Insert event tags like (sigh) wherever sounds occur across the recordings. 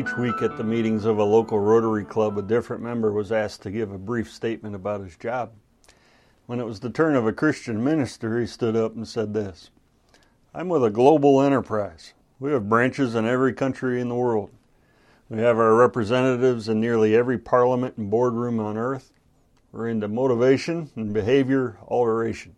Each week at the meetings of a local Rotary Club, a different member was asked to give a brief statement about his job. When it was the turn of a Christian minister, he stood up and said this I'm with a global enterprise. We have branches in every country in the world. We have our representatives in nearly every parliament and boardroom on earth. We're into motivation and behavior alteration.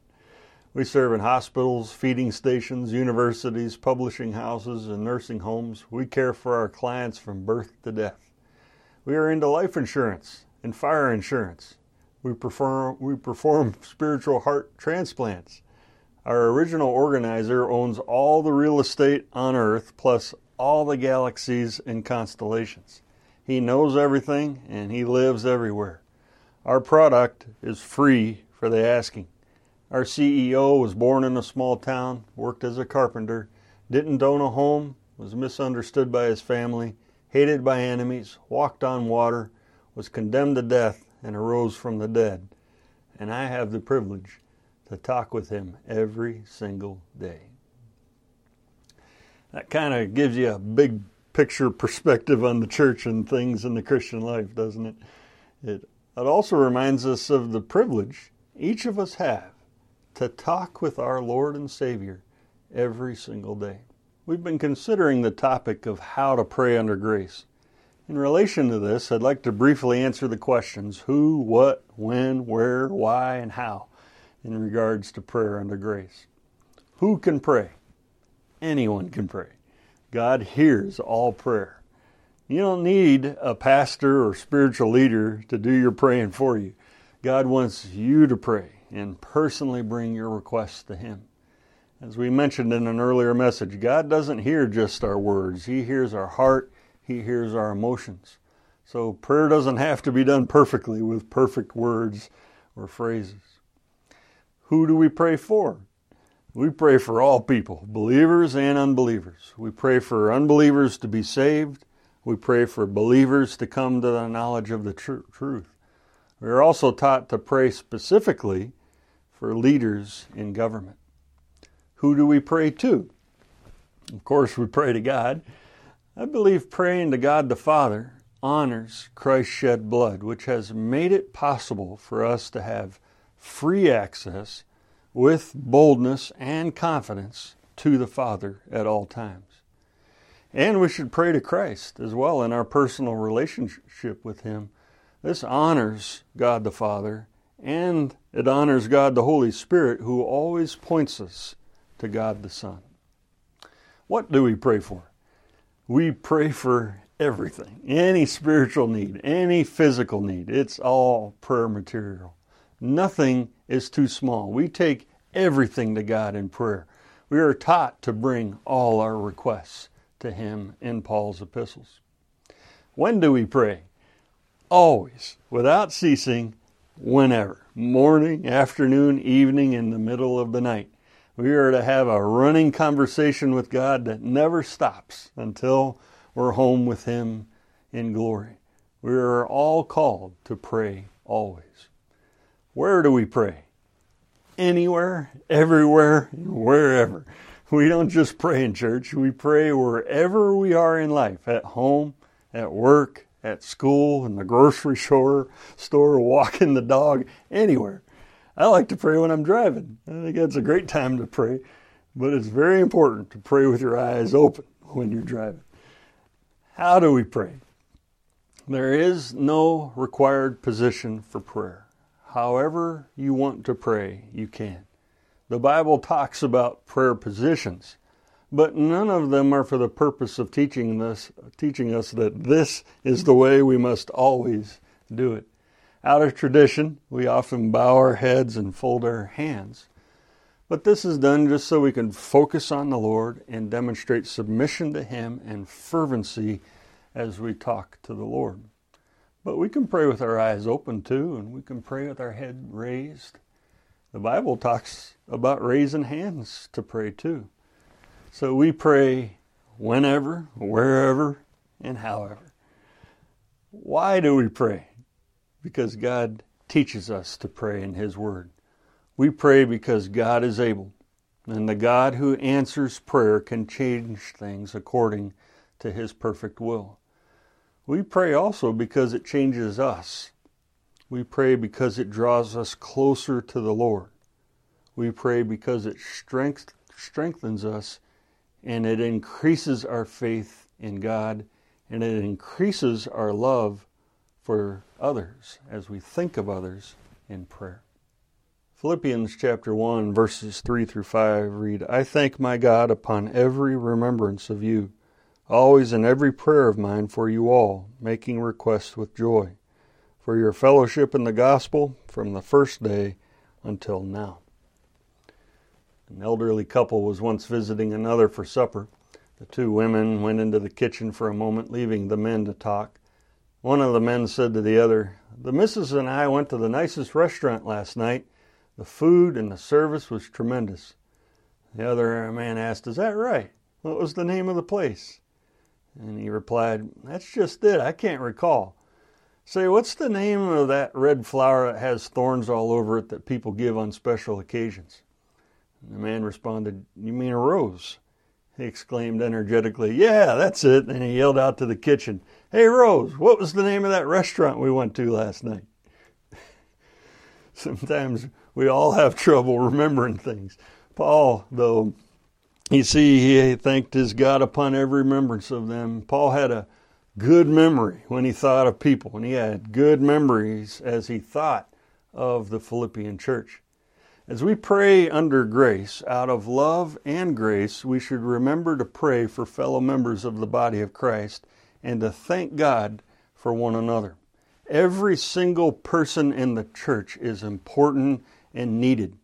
We serve in hospitals, feeding stations, universities, publishing houses, and nursing homes. We care for our clients from birth to death. We are into life insurance and fire insurance. We perform, we perform spiritual heart transplants. Our original organizer owns all the real estate on Earth plus all the galaxies and constellations. He knows everything and he lives everywhere. Our product is free for the asking. Our CEO was born in a small town, worked as a carpenter, didn't own a home, was misunderstood by his family, hated by enemies, walked on water, was condemned to death, and arose from the dead. And I have the privilege to talk with him every single day. That kind of gives you a big picture perspective on the church and things in the Christian life, doesn't it? It, it also reminds us of the privilege each of us have to talk with our Lord and Savior every single day. We've been considering the topic of how to pray under grace. In relation to this, I'd like to briefly answer the questions who, what, when, where, why, and how in regards to prayer under grace. Who can pray? Anyone can pray. God hears all prayer. You don't need a pastor or spiritual leader to do your praying for you. God wants you to pray and personally bring your requests to Him. As we mentioned in an earlier message, God doesn't hear just our words, He hears our heart, He hears our emotions. So prayer doesn't have to be done perfectly with perfect words or phrases. Who do we pray for? We pray for all people, believers and unbelievers. We pray for unbelievers to be saved. We pray for believers to come to the knowledge of the tr- truth. We are also taught to pray specifically for leaders in government. Who do we pray to? Of course, we pray to God. I believe praying to God the Father honors Christ's shed blood, which has made it possible for us to have free access with boldness and confidence to the Father at all times. And we should pray to Christ as well in our personal relationship with Him. This honors God the Father and it honors God the Holy Spirit, who always points us to God the Son. What do we pray for? We pray for everything, any spiritual need, any physical need. It's all prayer material. Nothing is too small. We take everything to God in prayer. We are taught to bring all our requests to Him in Paul's epistles. When do we pray? Always, without ceasing, whenever morning, afternoon, evening, in the middle of the night. We are to have a running conversation with God that never stops until we're home with Him in glory. We are all called to pray always. Where do we pray? Anywhere, everywhere, wherever. We don't just pray in church, we pray wherever we are in life at home, at work, at school, in the grocery store, store, walking the dog, anywhere. I like to pray when I'm driving. I think that's a great time to pray, but it's very important to pray with your eyes open when you're driving. How do we pray? There is no required position for prayer. However, you want to pray, you can. The Bible talks about prayer positions but none of them are for the purpose of teaching us, teaching us that this is the way we must always do it. Out of tradition, we often bow our heads and fold our hands. But this is done just so we can focus on the Lord and demonstrate submission to Him and fervency as we talk to the Lord. But we can pray with our eyes open too, and we can pray with our head raised. The Bible talks about raising hands to pray too. So we pray whenever, wherever, and however. Why do we pray? Because God teaches us to pray in His Word. We pray because God is able, and the God who answers prayer can change things according to His perfect will. We pray also because it changes us. We pray because it draws us closer to the Lord. We pray because it strength, strengthens us and it increases our faith in God and it increases our love for others as we think of others in prayer. Philippians chapter 1, verses 3 through 5 read I thank my God upon every remembrance of you, always in every prayer of mine for you all, making request with joy, for your fellowship in the gospel from the first day until now. An elderly couple was once visiting another for supper. The two women went into the kitchen for a moment, leaving the men to talk. One of the men said to the other, The missus and I went to the nicest restaurant last night. The food and the service was tremendous. The other man asked, Is that right? What was the name of the place? And he replied, That's just it. I can't recall. Say, what's the name of that red flower that has thorns all over it that people give on special occasions? The man responded, You mean a rose? He exclaimed energetically, Yeah, that's it. And he yelled out to the kitchen, Hey, Rose, what was the name of that restaurant we went to last night? (laughs) Sometimes we all have trouble remembering things. Paul, though, you see, he thanked his God upon every remembrance of them. Paul had a good memory when he thought of people, and he had good memories as he thought of the Philippian church. As we pray under grace, out of love and grace, we should remember to pray for fellow members of the body of Christ and to thank God for one another. Every single person in the church is important and needed.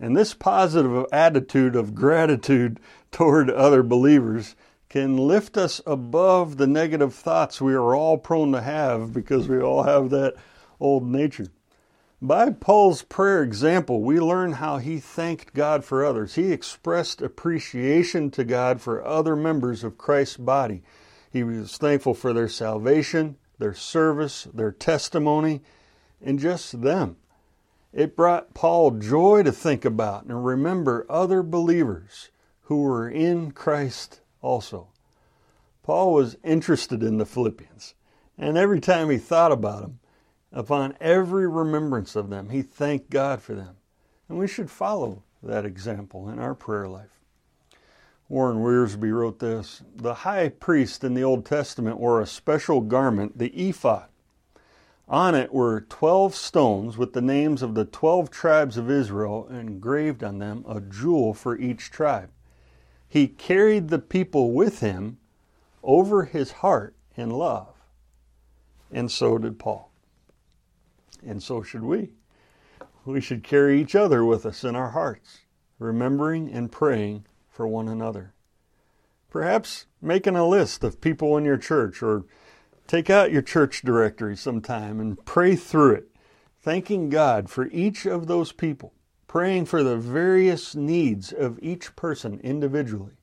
And this positive attitude of gratitude (laughs) toward other believers can lift us above the negative thoughts we are all prone to have because we all have that old nature. By Paul's prayer example, we learn how he thanked God for others. He expressed appreciation to God for other members of Christ's body. He was thankful for their salvation, their service, their testimony, and just them. It brought Paul joy to think about and remember other believers who were in Christ also. Paul was interested in the Philippians, and every time he thought about them, upon every remembrance of them, he thanked God for them. And we should follow that example in our prayer life. Warren Wiersbe wrote this The high priest in the Old Testament wore a special garment, the ephod. On it were 12 stones with the names of the 12 tribes of Israel engraved on them, a jewel for each tribe. He carried the people with him over his heart in love. And so did Paul. And so should we. We should carry each other with us in our hearts, remembering and praying for one another. Perhaps making a list of people in your church or Take out your church directory sometime and pray through it, thanking God for each of those people, praying for the various needs of each person individually.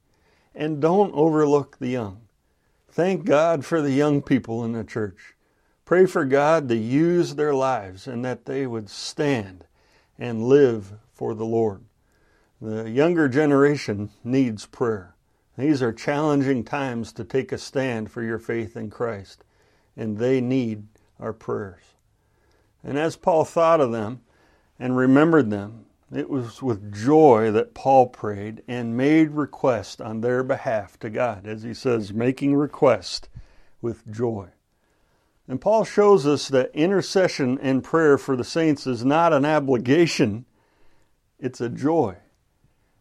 And don't overlook the young. Thank God for the young people in the church. Pray for God to use their lives and that they would stand and live for the Lord. The younger generation needs prayer. These are challenging times to take a stand for your faith in Christ and they need our prayers. And as Paul thought of them and remembered them, it was with joy that Paul prayed and made request on their behalf to God, as he says, making request with joy. And Paul shows us that intercession and prayer for the saints is not an obligation, it's a joy.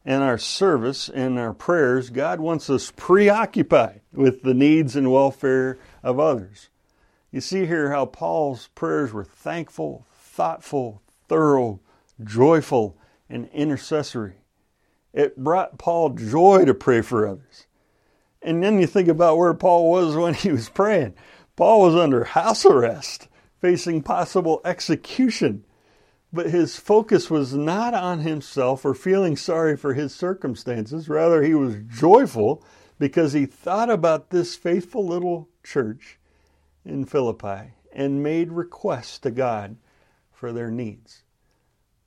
And our service and our prayers, God wants us preoccupied with the needs and welfare of others. You see here how Paul's prayers were thankful, thoughtful, thorough, joyful, and intercessory. It brought Paul joy to pray for others. And then you think about where Paul was when he was praying. Paul was under house arrest, facing possible execution. But his focus was not on himself or feeling sorry for his circumstances. Rather, he was joyful because he thought about this faithful little church in Philippi and made requests to God for their needs.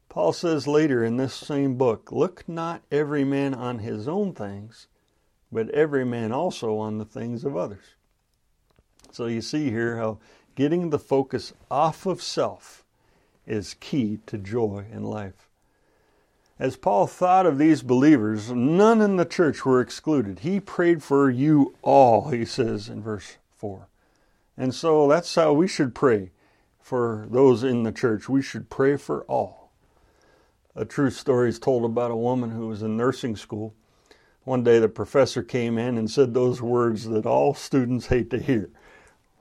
Paul says later in this same book Look not every man on his own things, but every man also on the things of others. So you see here how getting the focus off of self is key to joy in life. As Paul thought of these believers, none in the church were excluded. He prayed for you all, he says in verse 4. And so that's how we should pray for those in the church. We should pray for all. A true story is told about a woman who was in nursing school. One day the professor came in and said those words that all students hate to hear.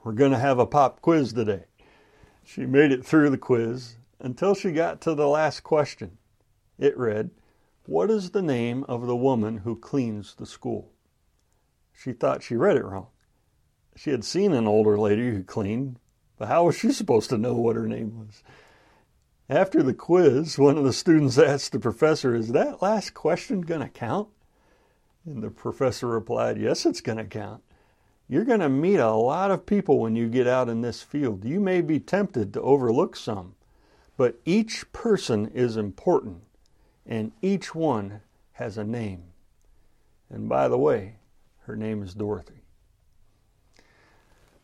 We're going to have a pop quiz today. She made it through the quiz until she got to the last question. It read, What is the name of the woman who cleans the school? She thought she read it wrong. She had seen an older lady who cleaned, but how was she supposed to know what her name was? After the quiz, one of the students asked the professor, Is that last question going to count? And the professor replied, Yes, it's going to count. You're going to meet a lot of people when you get out in this field. You may be tempted to overlook some, but each person is important, and each one has a name. And by the way, her name is Dorothy.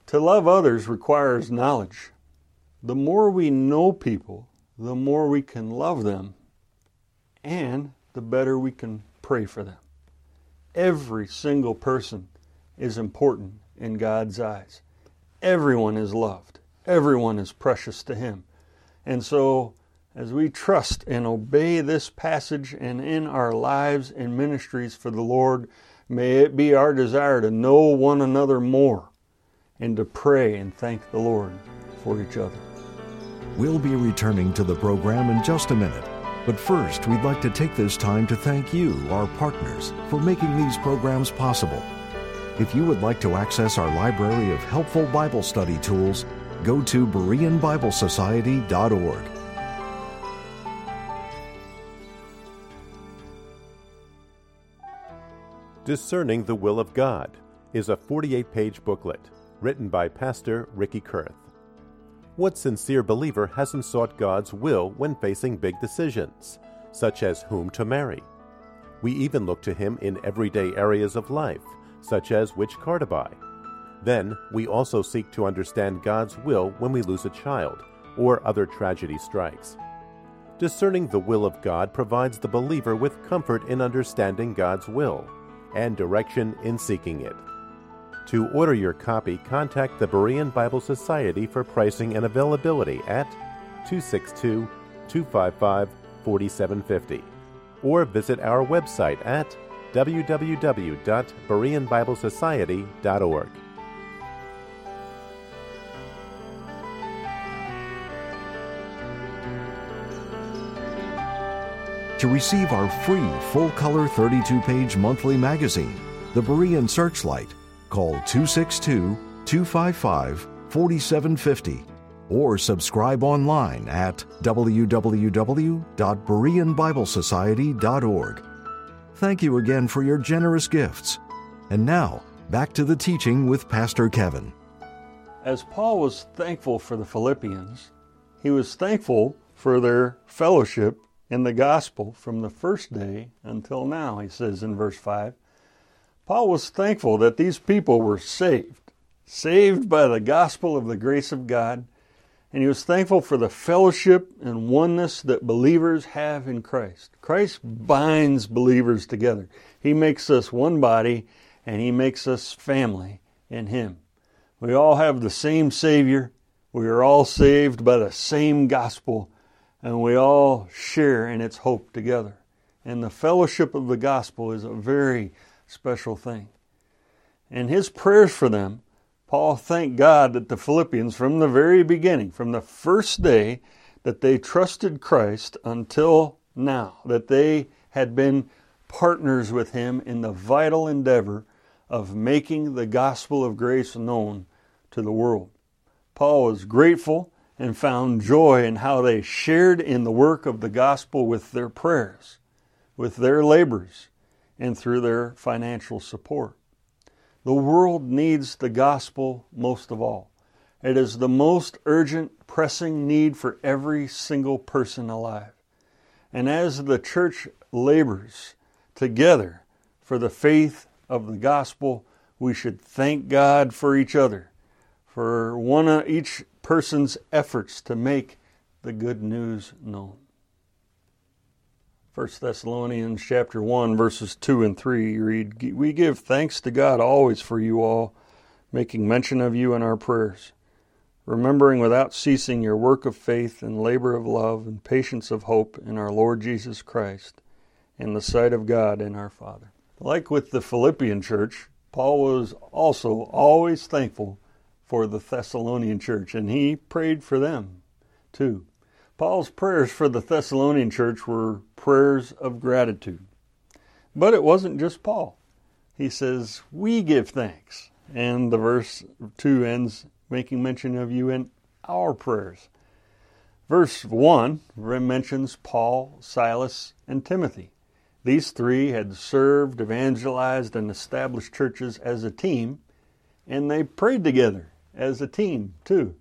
To love others requires knowledge. The more we know people, the more we can love them, and the better we can pray for them. Every single person is important in God's eyes. Everyone is loved, everyone is precious to Him. And so, as we trust and obey this passage and in our lives and ministries for the Lord, may it be our desire to know one another more and to pray and thank the Lord for each other. We'll be returning to the program in just a minute. But first, we'd like to take this time to thank you, our partners, for making these programs possible. If you would like to access our library of helpful Bible study tools, go to BereanBibleSociety.org. Discerning the Will of God is a 48 page booklet written by Pastor Ricky Kurth. What sincere believer hasn't sought God's will when facing big decisions, such as whom to marry? We even look to Him in everyday areas of life such as which car to buy. Then, we also seek to understand God's will when we lose a child or other tragedy strikes. Discerning the will of God provides the believer with comfort in understanding God's will and direction in seeking it. To order your copy, contact the Berean Bible Society for pricing and availability at 262 255 4750 or visit our website at www.bereanbiblesociety.org. To receive our free full color 32 page monthly magazine, The Berean Searchlight, call 262 255 4750 or subscribe online at www.bereanbiblesociety.org. Thank you again for your generous gifts. And now, back to the teaching with Pastor Kevin. As Paul was thankful for the Philippians, he was thankful for their fellowship in the gospel from the first day until now, he says in verse 5. Paul was thankful that these people were saved, saved by the gospel of the grace of God, and he was thankful for the fellowship and oneness that believers have in Christ. Christ binds believers together. He makes us one body and he makes us family in him. We all have the same Savior. We are all saved by the same gospel and we all share in its hope together. And the fellowship of the gospel is a very special thing. And his prayers for them Paul thanked God that the Philippians, from the very beginning, from the first day that they trusted Christ until now, that they had been partners with him in the vital endeavor of making the gospel of grace known to the world. Paul was grateful and found joy in how they shared in the work of the gospel with their prayers, with their labors, and through their financial support. The world needs the gospel most of all. It is the most urgent, pressing need for every single person alive. And as the church labors together for the faith of the gospel, we should thank God for each other, for one each person's efforts to make the good news known. 1 Thessalonians chapter 1 verses 2 and 3 read, "We give thanks to God always for you all, making mention of you in our prayers." remembering without ceasing your work of faith and labor of love and patience of hope in our Lord Jesus Christ, in the sight of God and our Father. Like with the Philippian church, Paul was also always thankful for the Thessalonian church, and he prayed for them too. Paul's prayers for the Thessalonian church were prayers of gratitude. But it wasn't just Paul. He says, We give thanks. And the verse 2 ends making mention of you in our prayers. Verse 1 mentions Paul, Silas, and Timothy. These three had served, evangelized, and established churches as a team, and they prayed together as a team, too.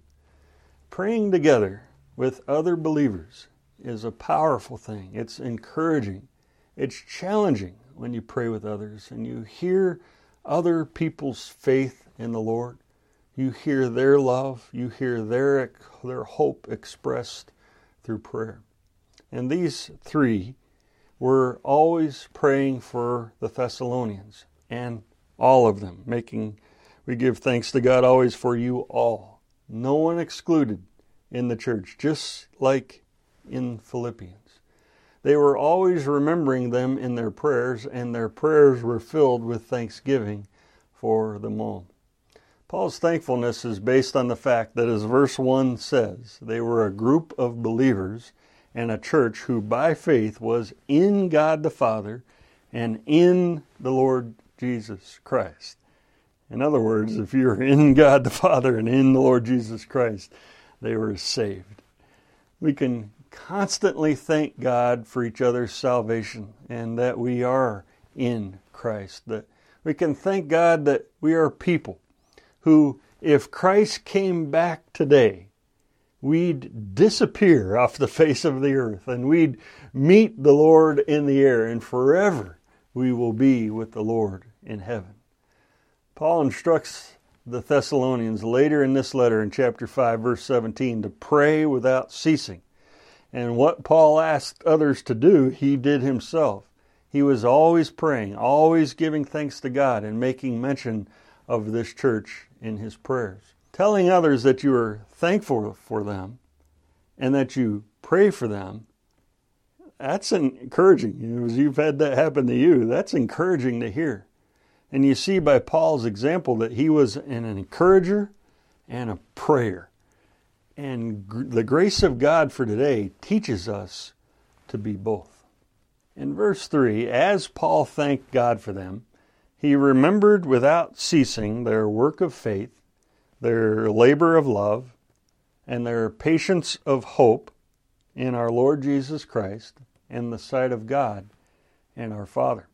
Praying together with other believers is a powerful thing. It's encouraging. It's challenging when you pray with others and you hear other people's faith in the Lord. You hear their love, you hear their, their hope expressed through prayer. And these three were always praying for the Thessalonians and all of them, making we give thanks to God always for you all. No one excluded in the church, just like in Philippians. They were always remembering them in their prayers, and their prayers were filled with thanksgiving for them all. Paul's thankfulness is based on the fact that, as verse 1 says, they were a group of believers and a church who, by faith, was in God the Father and in the Lord Jesus Christ. In other words, if you're in God the Father and in the Lord Jesus Christ, they were saved. We can constantly thank God for each other's salvation and that we are in Christ. That we can thank God that we are people who, if Christ came back today, we'd disappear off the (laughs) face of the earth and we'd meet the Lord in the air, and forever we will be with the Lord in heaven. Paul instructs the Thessalonians later in this letter in chapter 5, verse 17, to pray without ceasing. And what Paul asked others to do, he did himself. He was always praying, always giving thanks to God, and making mention of this church in his prayers. Telling others that you are thankful for them and that you pray for them, that's encouraging. You know, you've had that happen to you, that's encouraging to hear. And you see by Paul's example that he was an encourager and a prayer. And the grace of God for today teaches us to be both. In verse 3, as Paul thanked God for them, he remembered without ceasing their work of faith, their labor of love, and their patience of hope in our Lord Jesus Christ in the sight of God and our Father.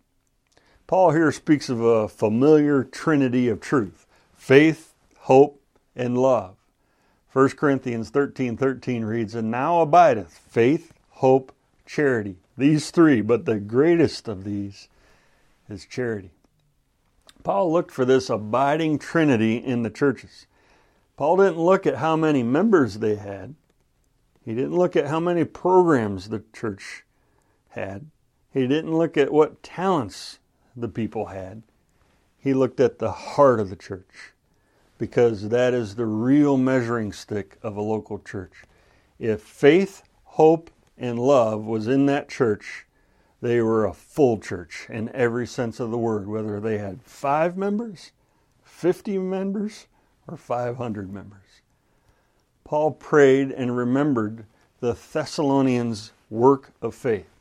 Paul here speaks of a familiar trinity of truth faith, hope, and love. 1 Corinthians 13 13 reads, And now abideth faith, hope, charity. These three, but the greatest of these is charity. Paul looked for this abiding trinity in the churches. Paul didn't look at how many members they had. He didn't look at how many programs the church had. He didn't look at what talents the people had. He looked at the heart of the church because that is the real measuring stick of a local church. If faith, hope, and love was in that church, they were a full church in every sense of the word, whether they had five members, 50 members, or 500 members. Paul prayed and remembered the Thessalonians' work of faith.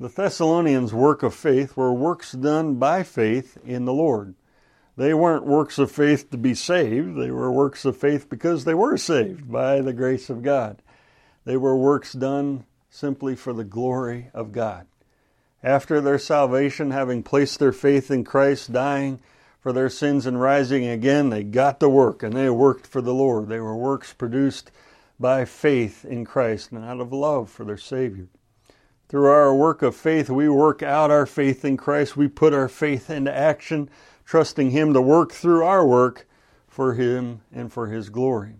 The Thessalonians' work of faith were works done by faith in the Lord. They weren't works of faith to be saved, they were works of faith because they were saved by the grace of God. They were works done simply for the glory of God. After their salvation, having placed their faith in Christ, dying for their sins and rising again, they got to work and they worked for the Lord. They were works produced by faith in Christ and out of love for their Savior. Through our work of faith, we work out our faith in Christ. We put our faith into action trusting Him to work through our work for Him and for His glory.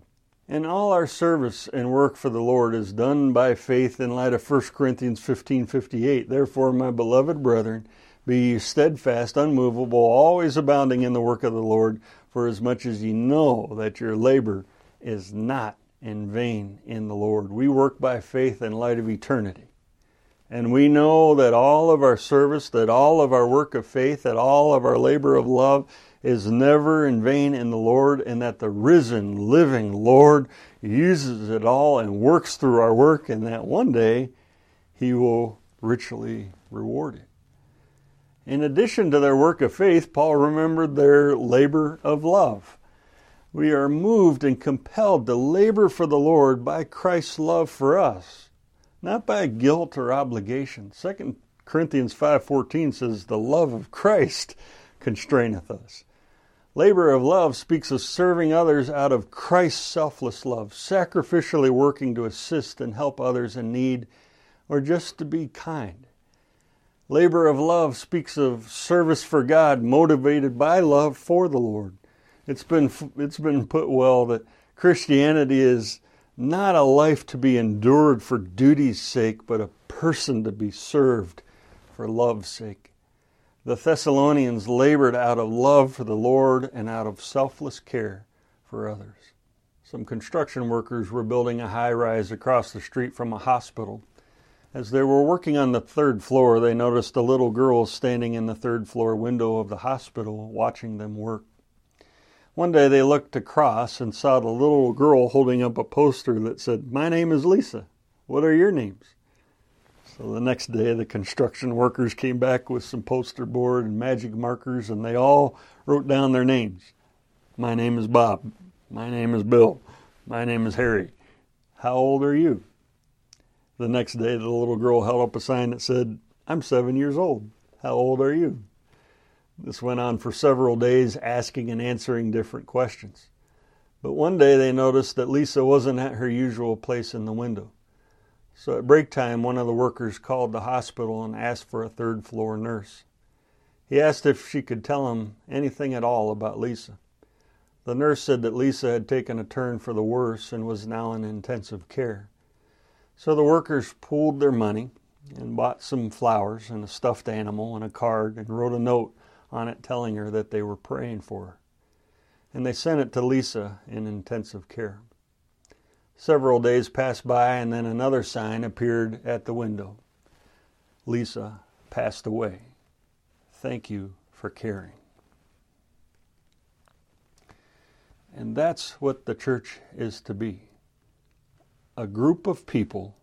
And all our service and work for the Lord is done by faith in light of 1 Corinthians 15:58. Therefore, my beloved brethren, be steadfast, unmovable, always abounding in the work of the Lord, for as much as ye know that your labor is not in vain in the Lord. We work by faith in light of eternity. And we know that all of our service, that all of our work of faith, that all of our labor of love is never in vain in the Lord, and that the risen, living Lord uses it all and works through our work, and that one day He will richly reward it. In addition to their work of faith, Paul remembered their labor of love. We are moved and compelled to labor for the Lord by Christ's love for us not by guilt or obligation. 2 Corinthians 5:14 says the love of Christ constraineth us. Labor of love speaks of serving others out of Christ's selfless love, sacrificially working to assist and help others in need or just to be kind. Labor of love speaks of service for God motivated by love for the Lord. It's been it's been put well that Christianity is not a life to be endured for duty's sake, but a person to be served for love's sake. The Thessalonians labored out of love for the Lord and out of selfless care for others. Some construction workers were building a high rise across the street from a hospital. As they were working on the third floor, they noticed a little girl standing in the third floor window of the hospital watching them work. One day they looked across and saw the little girl holding up a poster that said, My name is Lisa. What are your names? So the next day the construction workers came back with some poster board and magic markers and they all wrote down their names. My name is Bob. My name is Bill. My name is Harry. How old are you? The next day the little girl held up a sign that said, I'm seven years old. How old are you? This went on for several days, asking and answering different questions. But one day they noticed that Lisa wasn't at her usual place in the window. So at break time, one of the workers called the hospital and asked for a third floor nurse. He asked if she could tell him anything at all about Lisa. The nurse said that Lisa had taken a turn for the worse and was now in intensive care. So the workers pooled their money and bought some flowers and a stuffed animal and a card and wrote a note on it telling her that they were praying for her. And they sent it to Lisa in intensive care. Several days passed by, and then another sign appeared at the window Lisa passed away. Thank you for caring. And that's what the church is to be a group of people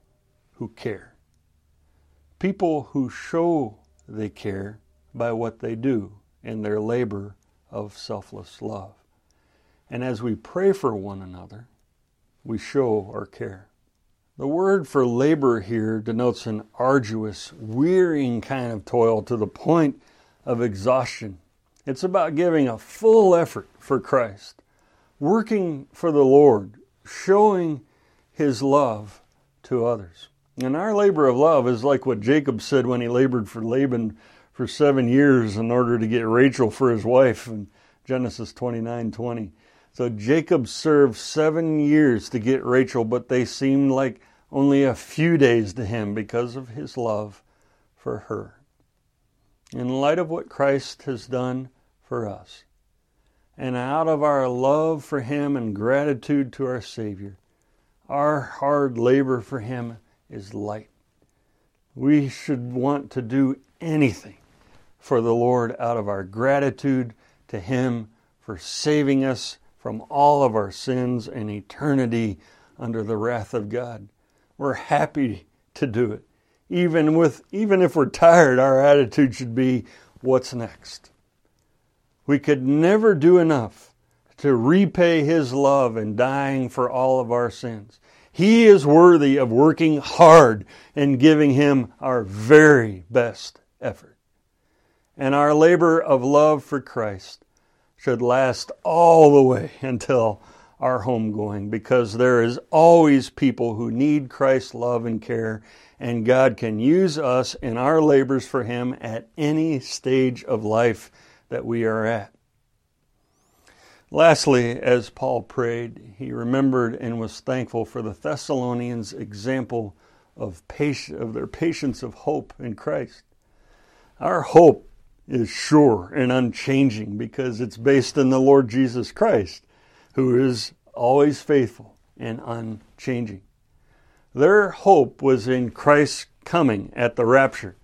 who care. People who show they care by what they do in their labor of selfless love. And as we pray for one another, we show our care. The word for labor here denotes an arduous, wearying kind of toil to the point of exhaustion. It's about giving a full effort for Christ, working for the Lord, showing His love to others. And our labor of love is like what Jacob said when he labored for Laban for seven years in order to get Rachel for his wife in Genesis 29 20. So Jacob served seven years to get Rachel, but they seemed like only a few days to him because of his love for her. In light of what Christ has done for us, and out of our love for him and gratitude to our Savior, our hard labor for him is light. We should want to do anything for the Lord out of our gratitude to Him for saving us from all of our sins and eternity under the wrath of God. We're happy to do it, Even with even if we're tired, our attitude should be what's next. We could never do enough to repay his love in dying for all of our sins. He is worthy of working hard and giving him our very best effort. And our labor of love for Christ should last all the way (laughs) until our homegoing because there is always people who need Christ's love and care, and God can use us in our labors for Him at any stage of life that we are at. Lastly, as Paul prayed, he remembered and was thankful for the Thessalonians' example of, patience, of their patience of hope in Christ. Our hope is sure and unchanging because it's based in the Lord Jesus Christ, who is always faithful and unchanging. Their hope was in Christ's coming at the rapture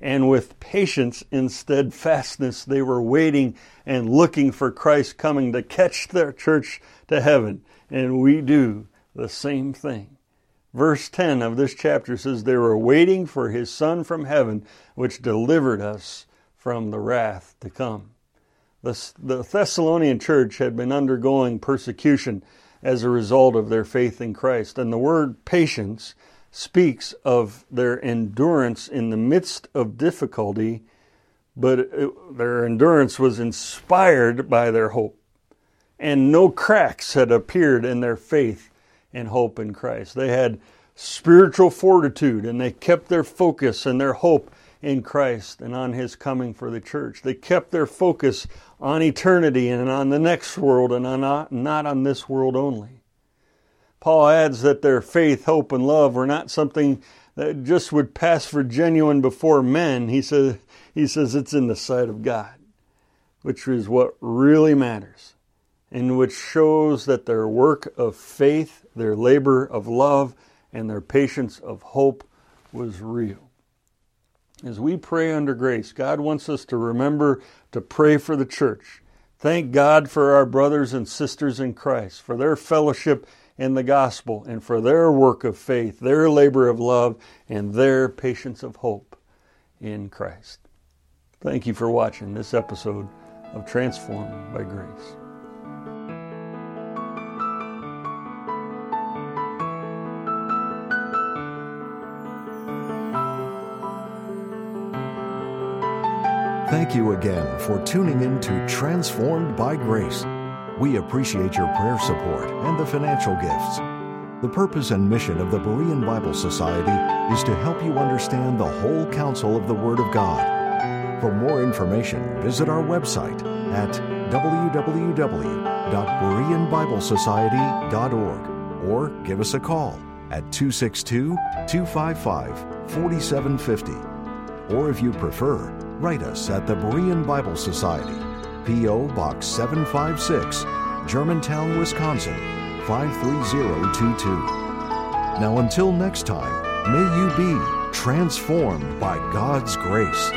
and with patience and steadfastness they were waiting and looking for Christ coming to catch their church to heaven. And we do the same thing. Verse 10 of this chapter says, They were waiting for his Son from heaven, which delivered us from the wrath to come. The, the Thessalonian church had been undergoing persecution as a result of their faith in Christ. And the word patience speaks of their endurance in the midst of difficulty, but it, their endurance was inspired by their hope. And no cracks had appeared in their faith and hope in Christ. They had spiritual fortitude and they kept their focus and their hope in Christ and on His coming for the church. They kept their focus on eternity and on the next world and on not, not on this world only. Paul adds that their faith, hope, and love were not something that just would pass for genuine before men. He says, he says it's in the sight of God, which is what really matters, and which shows that their work of faith, their labor of love, and their patience of hope was real. As we pray under grace, God wants us to remember to pray for the church. Thank God for our brothers and sisters in Christ, for their fellowship in the gospel and for their work of faith, their labor of love, and their patience of hope in Christ. Thank you for watching this episode of Transformed by Grace. Thank you again for tuning in to Transformed by Grace. We appreciate your prayer support and the financial gifts. The purpose and mission of the Berean Bible Society is to help you understand the whole counsel of the Word of God. For more information, visit our website at www.bereanbiblesociety.org or give us a call at 262 255 4750. Or if you prefer, write us at the Berean Bible Society. P.O. Box 756, Germantown, Wisconsin 53022. Now, until next time, may you be transformed by God's grace.